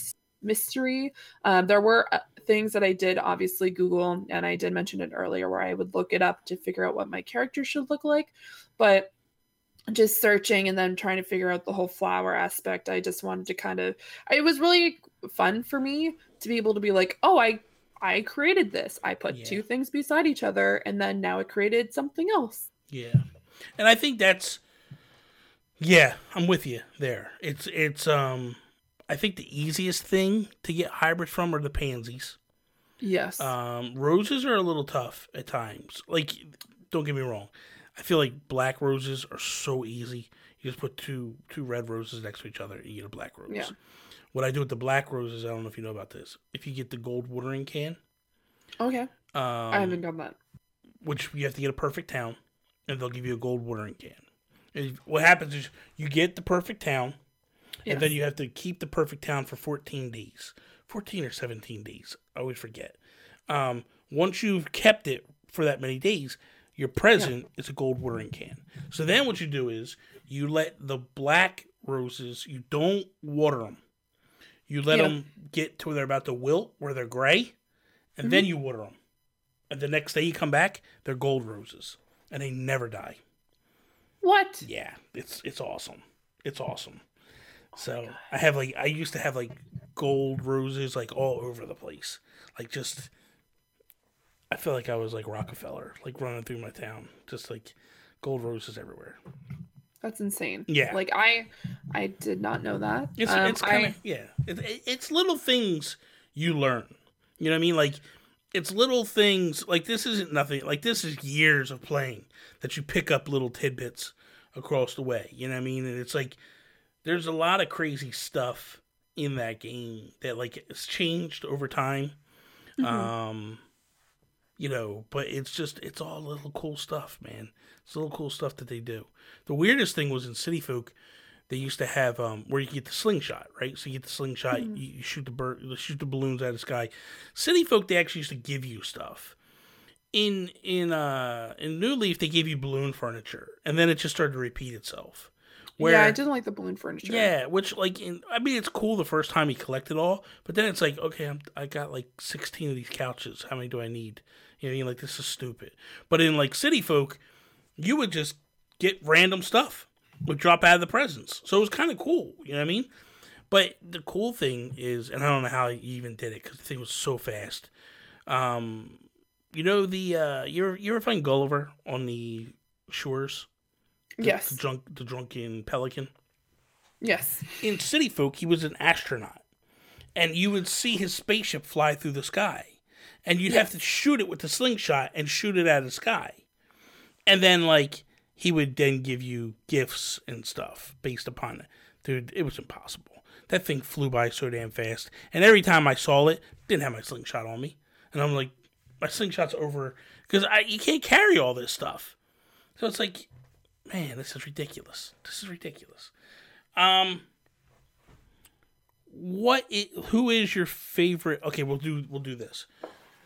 mystery. Um, there were uh, things that I did obviously Google, and I did mention it earlier where I would look it up to figure out what my character should look like. But just searching and then trying to figure out the whole flower aspect, I just wanted to kind of. It was really fun for me to be able to be like, oh, I. I created this. I put Yeah. two things beside each other, and then now it created something else. Yeah. And I think that's yeah, I'm with you there. It's it's um I think the easiest thing to get hybrid from are the pansies. Yes. Um roses are a little tough at times. Like don't get me wrong. I feel like black roses are so easy. You just put two two red roses next to each other and you get a black rose. Yeah. What I do with the black roses, I don't know if you know about this. If you get the gold watering can, okay. um, I haven't done that. which you have to get a perfect town, and they'll give you a gold watering can. And what happens is you get the perfect town, and then you have to keep the perfect town for 14 days. 14 or 17 days. I always forget. Um, once you've kept it for that many days, your present is a gold watering can. So then what you do is you let the black roses, you don't water them. You let Yeah. them get to where they're about to wilt, where they're gray, and then you water them. And the next day you come back, they're gold roses, and they never die. What? Yeah, it's it's awesome. It's awesome. So I have like I used to have like gold roses like all over the place. Like just I feel like I was like Rockefeller, like running through my town, just like gold roses everywhere. That's insane. Yeah. Like I I did not know that. It's Um, it's kind of yeah. It, it, it's little things you learn. You know what I mean? Like it's little things. Like this isn't nothing. Like this is years of playing that you pick up little tidbits across the way. You know what I mean? And it's like there's a lot of crazy stuff in that game that like it's changed over time. Mhm. Um, you know, but it's just it's all little cool stuff, man. It's little cool stuff that they do. The weirdest thing was in City Folk, they used to have um where you get the slingshot, right? So you get the slingshot, Mhm. you, you shoot the bird, shoot the balloons out of the sky. City Folk, they actually used to give you stuff. In in uh in New Leaf, they gave you balloon furniture, and then it just started to repeat itself. Yeah, I didn't like the balloon furniture. Yeah, which like in, I mean it's cool the first time you collect it all, but then it's like okay, I'm, I got like 16 of these couches. How many do I need? You know, you're like this is stupid. But in like City Folk, you would just get random stuff would drop out of the presents, so it was kind of cool. You know what I mean? But the cool thing is, and I don't know how you even did it because the thing was so fast. Um, you know the uh, you're you ever find Gulliver on the shores? The- Yes. the drunk the drunken pelican Yes. in City Folk, he was an astronaut, and you would see his spaceship fly through the sky, and you'd have to shoot it with the slingshot and shoot it out of the sky, and then like he would then give you gifts and stuff based upon it. Dude, it was impossible. That thing flew by so damn fast, and every time I saw it, didn't have my slingshot on me, and I'm like, my slingshot's over because I you can't carry all this stuff, so it's like, man, this is ridiculous. This is ridiculous. Um, what? i who is your favorite? Okay, we'll do we'll do this.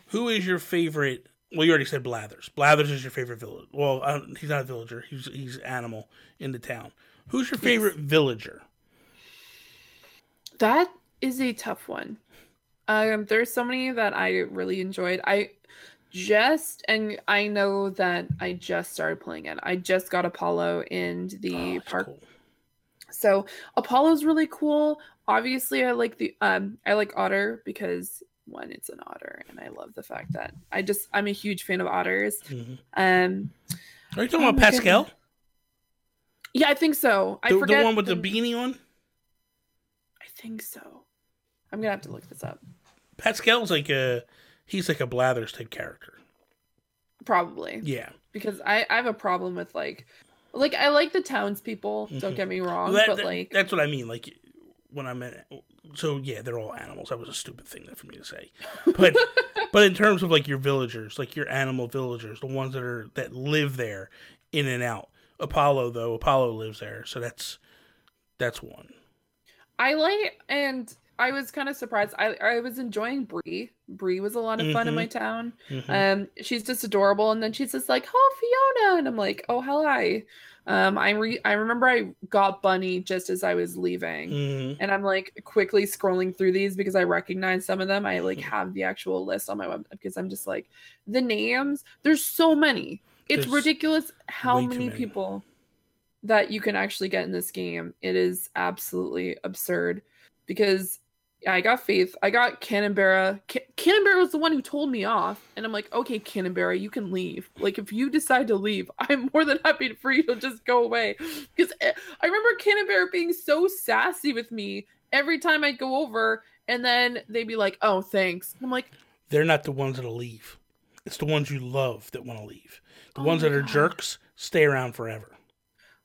Who is your favorite Well, you already said Blathers. Blathers is your favorite village. Well, he's not a villager. He's he's animal in the town. Who's your favorite villager? That is a tough one. Um, there's so many that I really enjoyed. I just and I know that I just started playing it. I just got Apollo in the Oh, park cool. So Apollo's really cool. Obviously, I like the um I like Otter because one, it's an otter, and I love the fact that I just I'm a huge fan of otters. Mhm. Um, Are you talking Oh about Pascal? yeah, I think so. I The, the one with the beanie on? I think so. I'm gonna have to look this up. Pascal's like a he's like a Blathers character. Probably Yeah. because I I have a problem with like like I like the townspeople. Don't Mhm. get me wrong, That- but that- like that's what I mean. Like when I'm in, so yeah, they're all animals. That was a stupid thing for me to say, but but in terms of like your villagers, like your animal villagers, the ones that are that live there, in and out. Apollo though, Apollo lives there, so that's that's one. I like and I was kind of surprised. I I was enjoying Bree. Bree was a lot of fun in Mhm. my town. Mhm. Um, she's just adorable, and then she's just like, "Oh, Fiona," and I'm like, "Oh, hi." Um, I re I remember I got Bunny just as I was leaving, Mhm. and I'm like quickly scrolling through these because I recognize some of them. I like have the actual list on my web because I'm just like the names. There's so many. It's There's ridiculous how many many. people that you can actually get in this game. It is absolutely absurd because I got Faith. I got Cannonbara. Ca- Cannonbara was the one who told me off, and I'm like, okay, Cannonbara, you can leave. Like, if you decide to leave, I'm more than happy for you to just go away. Because eh, I remember Cannonbara being so sassy with me every time I'd go over, and then they'd be like, oh, thanks. And I'm like, They're not the ones that'll leave. It's the ones you love that want to leave. The Oh ones that are God. jerks stay around forever.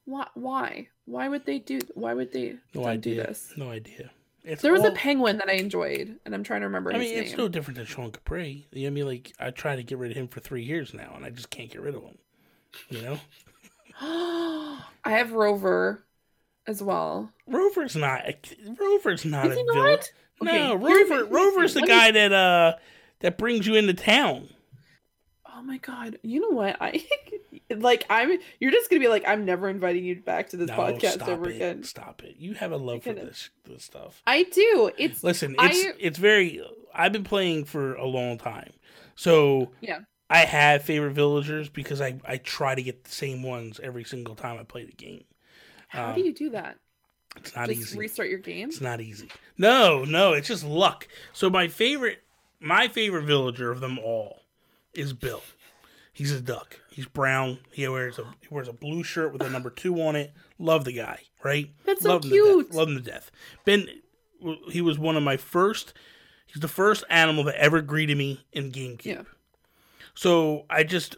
why? Why? Why would they do? Why would they No don't do idea. this? No idea. It's There was all- a penguin that I enjoyed, and I'm trying to remember I mean, it's name. no different than Sean Capri. You know what I mean, like I tried to get rid of him for three years now, and I just can't get rid of him. You know, I have Rover as well. Rover's not. Rover's not Is a he villain. not? No, Okay, Rover. Rover's the guy that uh that brings you into town. Oh my god! You know what? I like. I'm. You're just gonna be like, I'm never inviting you back to this No, podcast ever it. again. Stop it. You have a love for this this stuff. I do. It's Listen, I- it's it's very. I've been playing for a long time, so Yeah. I have favorite villagers because I I try to get the same ones every single time I play the game. how um, do you do that? It's not Just easy. restart your game. It's not easy. No, no, it's just luck. So my favorite, my favorite villager of them all is Bill. He's a duck. He's brown. He wears a he wears a blue shirt with a number two on it. Love the guy, right? That's so Love to cute. death. Love him to death. Ben, he was one of my first. He's the first animal that ever greeted me in GameCube. Yeah. So I just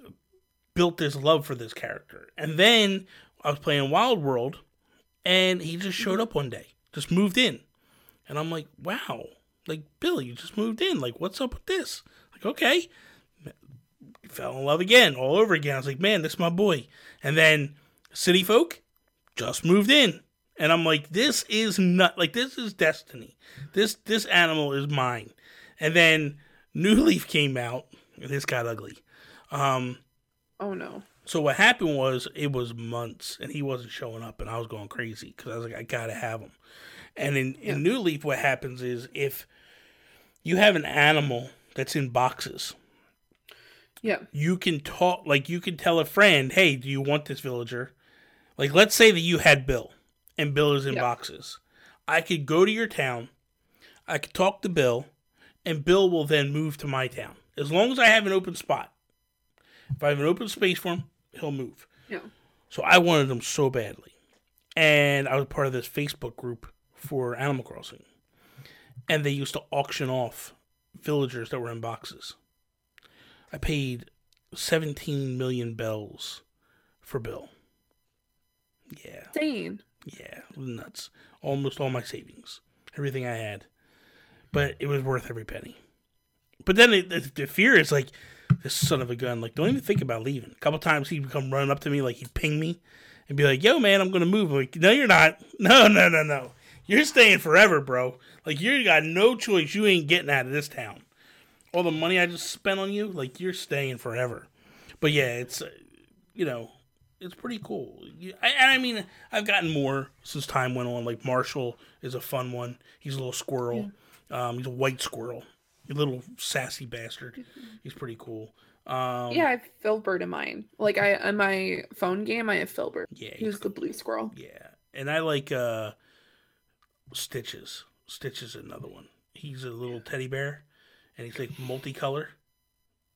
built this love for this character, and then I was playing Wild World, and he just showed mm-hmm. up one day, just moved in, and I'm like, wow, like Bill, you just moved in, like what's up with this? Like okay, fell in love again, all over again. I was like, man, this is my boy, and then City Folk just moved in. And I'm like, this is not like this is destiny. This this animal is mine. And then New Leaf came out, and this got ugly. Um, Oh no. so what happened was it was months, and he wasn't showing up, and I was going crazy because I was like, I gotta have him. And in, Yeah. in New Leaf, what happens is if you have an animal that's in boxes, Yeah. you can talk like you can tell a friend, "Hey, do you want this villager?" Like let's say that you had Bill and Bill is in Yeah. boxes. I could go to your town, I could talk to Bill, and Bill will then move to my town. As long as I have an open spot. If I have an open space for him, he'll move. Yeah. So I wanted him so badly. And I was part of this Facebook group for Animal Crossing. And they used to auction off villagers that were in boxes. I paid 17 million bells for Bill. Yeah, Insane. yeah, it was nuts. Almost all my savings, everything I had. But it was worth every penny. But then it, the, the fear is like, this son of a gun, like, don't even think about leaving. A couple times he'd come running up to me, like, he'd ping me and be like, yo, man, I'm going to move. I'm like, no, you're not. No, no, no, no. You're staying forever, bro. Like, you got no choice. You ain't getting out of this town. All the money I just spent on you, like you're staying forever. But yeah, it's uh, you know, it's pretty cool. I, I mean, I've gotten more since time went on. Like Marshall is a fun one. He's a little squirrel. Yeah. Um, he's a white squirrel, a little sassy bastard. He's pretty cool. Um, yeah, I have Filbert in mine. Like I on my phone game, I have Filbert. Yeah, he's the blue squirrel. Yeah, and I like uh Stitches. Stitches is another one. He's a little teddy bear, and he's like multicolor.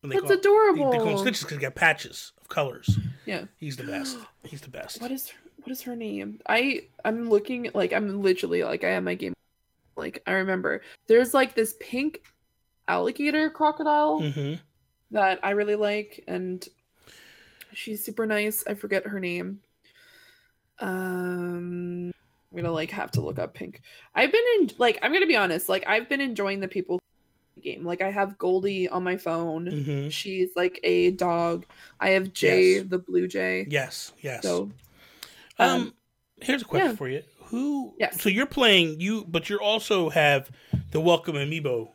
And That's call, adorable. They, they, call him Stitches because he got patches of colors. Yeah, he's the best. He's the best. What is what is her name? I I'm looking like I'm literally like I have my game. Like I remember there's like this pink alligator crocodile. Mm-hmm that I really like, and she's super nice. I forget her name. Um, I'm gonna like have to look up Pink. I've been in like I'm gonna be honest, like I've been enjoying the people game. Like I have Goldie on my phone. Mm-hmm. She's like a dog. I have Jay yes. the blue jay. Yes, yes. So, um, um here's a question yeah. for you. Who? Yes. So you're playing you, but you also have the Welcome Amiibo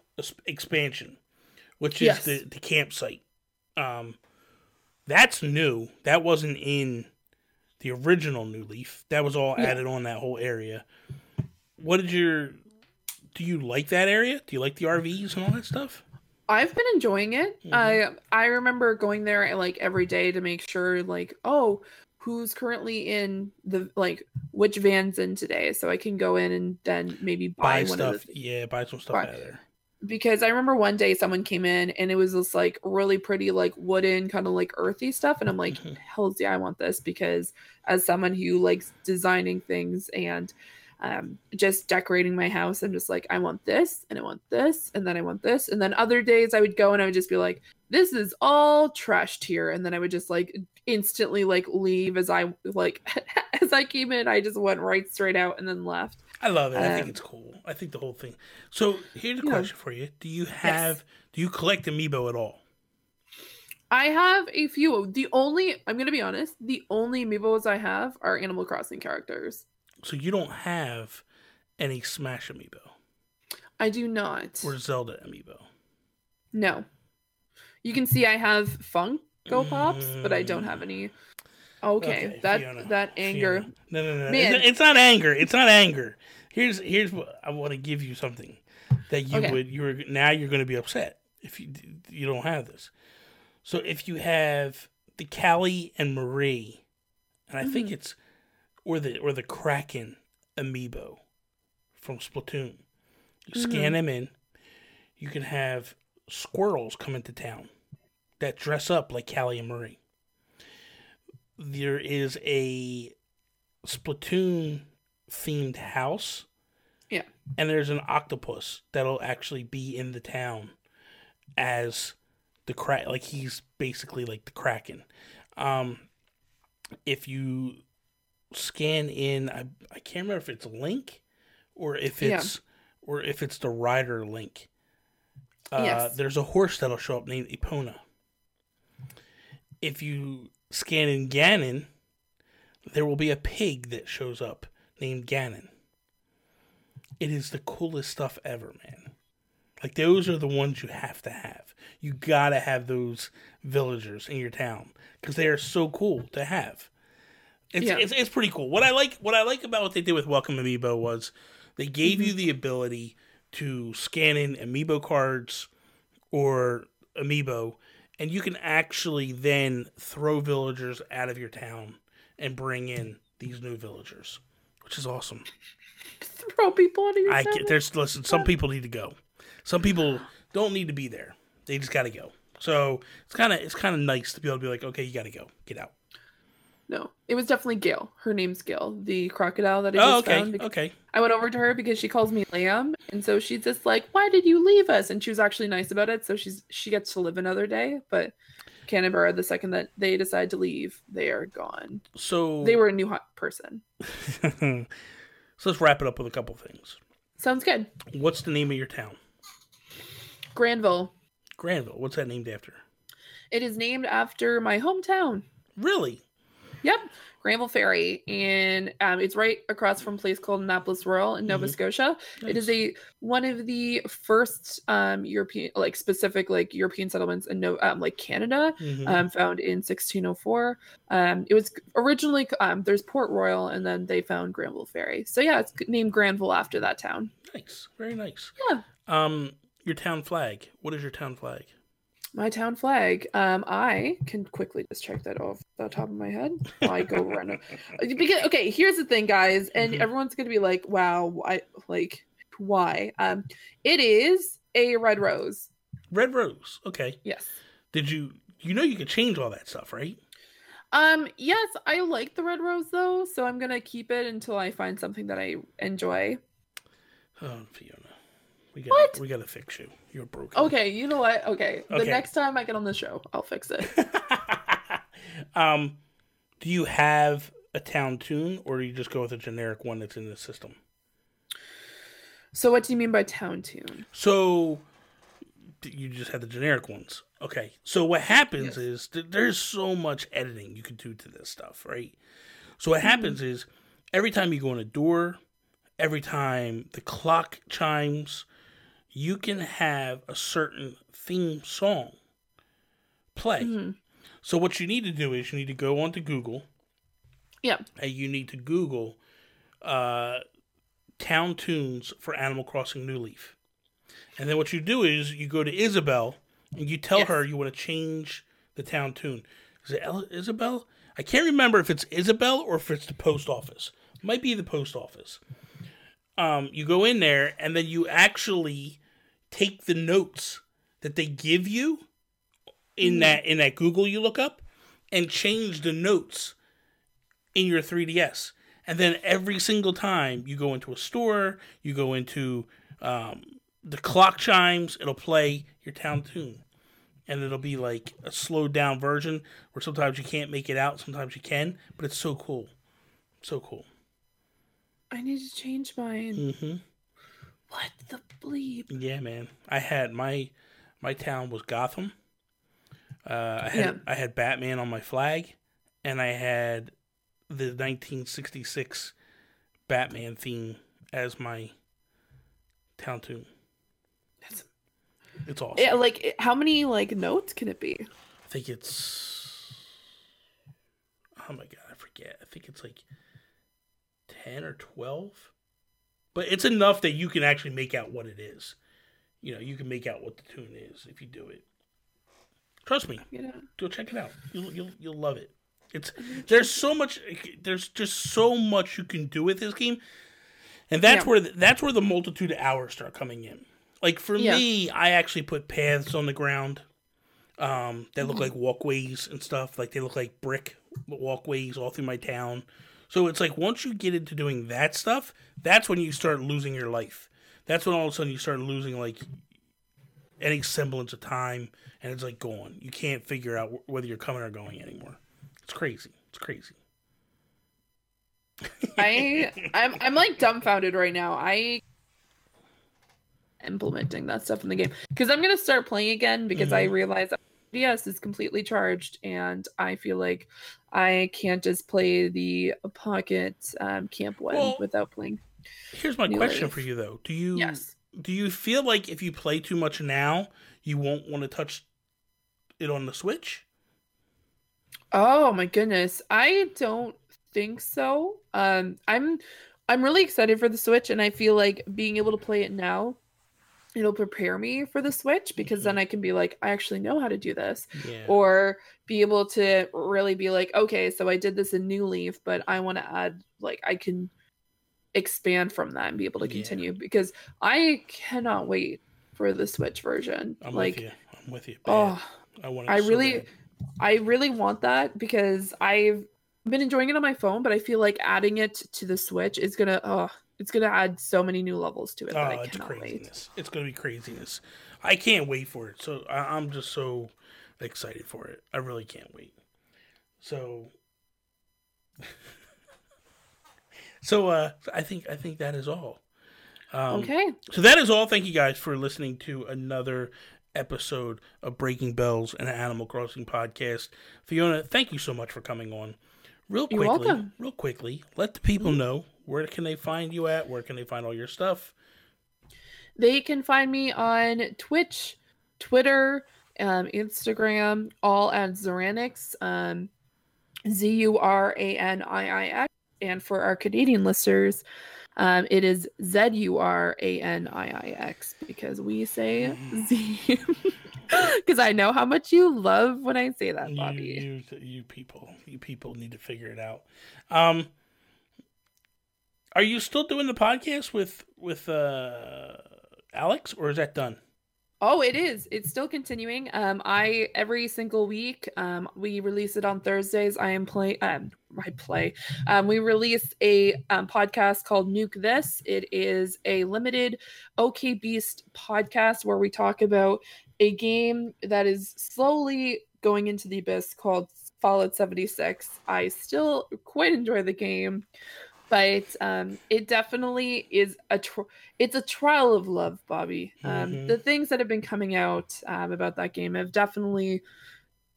expansion which is yes. the, the campsite. Um, that's new. That wasn't in the original New Leaf. That was all yeah. added on that whole area. What did your? Do you like that area? Do you like the RVs and all that stuff? I've been enjoying it. Mm-hmm. I I remember going there like every day to make sure like oh who's currently in the like which van's in today so I can go in and then maybe buy, buy stuff. yeah, buy some stuff buy. out of there because I remember one day someone came in and it was this like really pretty, like wooden, kind of like earthy stuff. And I'm like, mm-hmm. hell's yeah, I want this because as someone who likes designing things and um, just decorating my house, I'm just like, I want this and I want this and then I want this. And then other days I would go and I would just be like, this is all trashed here. And then I would just like instantly like leave as I like, as I came in, I just went right straight out and then left. I love it. Um, I think um, it's cool. I think the whole thing. So here's a question for you: Do you have? Yes. Do you collect amiibo at all? I have a few. The only I'm gonna be honest. The only amiibos I have are Animal Crossing characters. So you don't have any Smash amiibo. I do not. Or Zelda amiibo. No. You can see I have Funko Pops, mm. but I don't have any. Okay, okay that Fiona, that anger. Fiona. No, no, no. Man. It's, not anger. It's not anger here's here's what I want to give you something that you okay. would you're now you're going to be upset if you you don't have this. So if you have the Callie and Marie, and I mm-hmm. think it's or the or the Kraken amiibo from Splatoon, you mm-hmm. scan them in. You can have squirrels come into town that dress up like Callie and Marie. There is a Splatoon themed house. Yeah. And there's an octopus that'll actually be in the town as the crack like he's basically like the kraken. Um if you scan in I I can't remember if it's Link or if it's yeah. or if it's the rider Link. Uh, yes. there's a horse that'll show up named Epona. If you scan in Ganon, there will be a pig that shows up named Ganon. It is the coolest stuff ever, man. Like those are the ones you have to have. You gotta have those villagers in your town because they are so cool to have. It's, yeah. it's, it's pretty cool. What I like what I like about what they did with Welcome Amiibo was they gave mm-hmm. you the ability to scan in amiibo cards or amiibo, and you can actually then throw villagers out of your town and bring in these new villagers which is awesome. Throw people out of your I get, there's listen. Some people need to go. Some people don't need to be there. They just got to go. So it's kind of it's kind of nice to be able to be like, okay, you got to go, get out. No, it was definitely Gayle. Her name's Gayle, the crocodile that I oh, just oh, okay, found. Okay. I went over to her because she calls me Liam, and so she's just like, "Why did you leave us?" And she was actually nice about it, so she's she gets to live another day. But Canberra, the second that they decide to leave, they are gone. So they were a new hot person. so let's wrap it up with a couple things. Sounds good. What's the name of your town? Granville. Granville. What's that named after? It is named after my hometown. Really? Yep, Granville Ferry, and um, it's right across from a place called Annapolis Royal in Nova Mhm. Scotia. It is a one of the first um, European, like specific, like European settlements in no, um, like Canada, Mhm. um, found in 1604. Um, it was originally um, there's Port Royal, and then they found Granville Ferry. So yeah, it's named Granville after that town. nice, very nice. Yeah. Um, your town flag. What is your town flag? My town flag. Um, I can quickly just check that off the top of my head. I go run. a- Because okay, here's the thing, guys, and Mhm. everyone's gonna be like, "Wow, I Like, why?" Um, it is a red rose. Red rose. Okay. Yes. Did you? You know you could change all that stuff, right? Um, yes, I like the red rose though, so I'm gonna keep it until I find something that I enjoy. Oh, Fiona, we got What? we got to fix you. You're broken. Okay, you know what? Okay, the Okay. next time I get on the show, I'll fix it. um, do you have a town tune, or do you just go with a generic one that's in the system? so, what do you mean by town tune? So d- you just have the generic ones. Okay. So what happens Yes. is th- there's so much editing you can do to this stuff, right? So what happens is every time you go in a door, every time the clock chimes, you can have a certain theme song play. Mhm. So what you need to do is you need to go onto Google Yeah. and you need to Google uh, town tunes for Animal Crossing New Leaf. And then what you do is you go to Isabelle and you tell Yes. her you want to change the town tune. Is it El- Isabelle? I can't remember if it's Isabelle or if it's the post office. Might be the post office. Um, you go in there and then you actually take the notes that they give you in Mhm. that in that Google you look up and change the notes in your 3DS. And then every single time you go into a store, you go into um, the clock chimes, it'll play your town tune. And it'll be like a slowed down version where sometimes you can't make it out, sometimes you can, but it's so cool. So cool. I need to change mine. hmm What the bleep? Yeah, man. I had my my town was Gotham. Uh, I had Yeah. I had Batman on my flag, and I had the 1966 Batman theme as my town tune. That's- It's awesome. Yeah, like how many like notes can it be? I think it's. Oh my god, I forget. I think it's like ten or twelve, but it's enough that you can actually make out what it is. You know, you can make out what the tune is if you do it. Trust me, You know, go check it out. You'll you'll you'll love it. It's there's so much. There's just so much you can do with this game, and that's Yeah. where the, that's where the multitude of hours start coming in. Like for Yeah. me, I actually put paths on the ground um, that look Mhm. like walkways and stuff. Like they look like brick walkways all through my town. So it's like once you get into doing that stuff, that's when you start losing your life. That's when all of a sudden you start losing like any semblance of time, and it's like gone. You can't figure out wh- whether you're coming or going anymore. It's crazy. It's crazy. I I'm I'm like dumbfounded right now. I implementing that stuff in the game because I'm gonna start playing again because I Mhm. realize that DS is completely charged and I feel like I can't just play the pocket um, camp one Well, without playing. Here's my question Leaf. for you though: Do you Yes. do you feel like if you play too much now, you won't want to touch it on the Switch? Oh my goodness. I don't think so. Um I'm I'm really excited for the Switch and I feel like being able to play it now it'll prepare me for the Switch because then mm-hmm. I can be like I actually know how to do this Yeah. or be able to really be like okay, so I did this in New Leaf but I want to add like I can expand from that and be able to Yeah. continue because I cannot wait for the Switch version. I'm like with you. I'm with you. Bad. oh I want. I so really- bad. I really want that because I've been enjoying it on my phone, but I feel like adding it to the Switch is gonna oh it's gonna add so many new levels to it that Oh, I it's cannot wait. craziness. It's gonna be craziness. I can't wait for it. So I, I'm just so excited for it. I really can't wait. So. so uh, I think I think that is all. Um, okay. So that is all. Thank you guys for listening to another episode of Breaking Bells and Animal Crossing podcast. Fiona, thank you so much for coming on. Real quickly, real quickly, let the people know where can they find you at? Where can they find all your stuff? They can find me on Twitch, Twitter, um, Instagram, all at Zuraniix, um, Z U R A N I I X. And for our Canadian listeners, um, it is Z U R A N I I X because we say Z. Because I know how much you love when I say that, Bobby. You, you, you people, you people need to figure it out. Um, are you still doing the podcast with with uh, Alex, or is that done? Oh, it is. It's still continuing. Um, I every single week, um, we release it on Thursdays. I am play. Um, I play. Um, we release a um, podcast called Nuke This. It is a limited OK Beast podcast where we talk about a game that is slowly going into the abyss called Fallout 76. I still quite enjoy the game but um, it definitely is a tr- it's a trial of love, Bobby. Um, Mhm. The things that have been coming out um, about that game have definitely,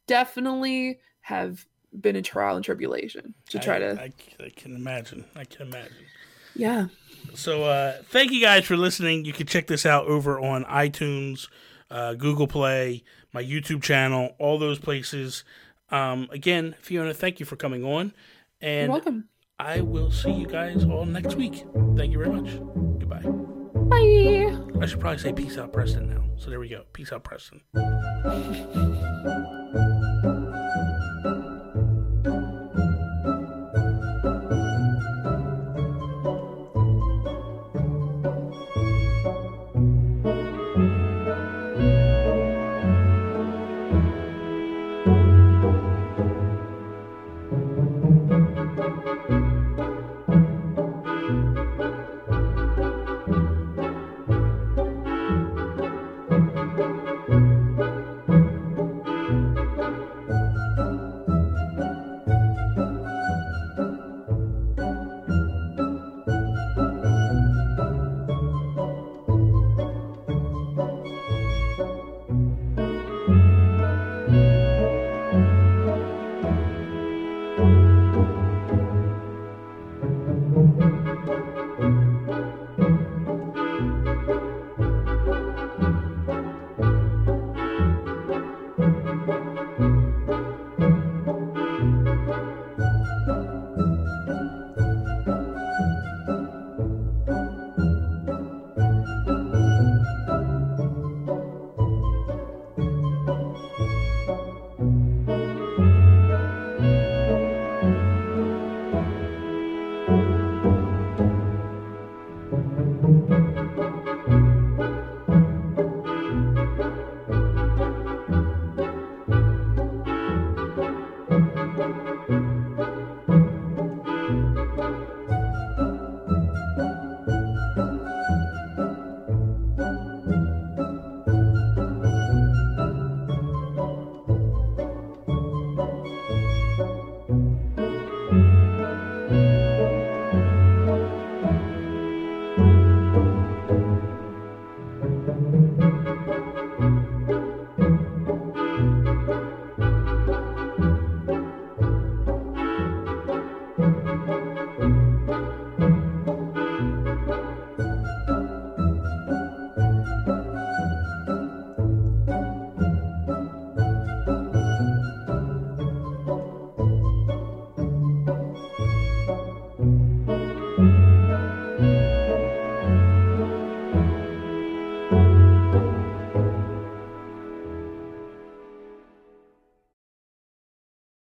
definitely have been a trial and tribulation to try I, to, I, I can imagine. I can imagine. yeah. So uh, thank you guys for listening. You can check this out over on iTunes, uh, Google Play, my YouTube channel, all those places. Um, again, Fiona, thank you for coming on, You're and welcome. I will see you guys all next week. Thank you very much. Goodbye. Bye. I should probably say peace out, Preston. Now, so there we go. Peace out, Preston.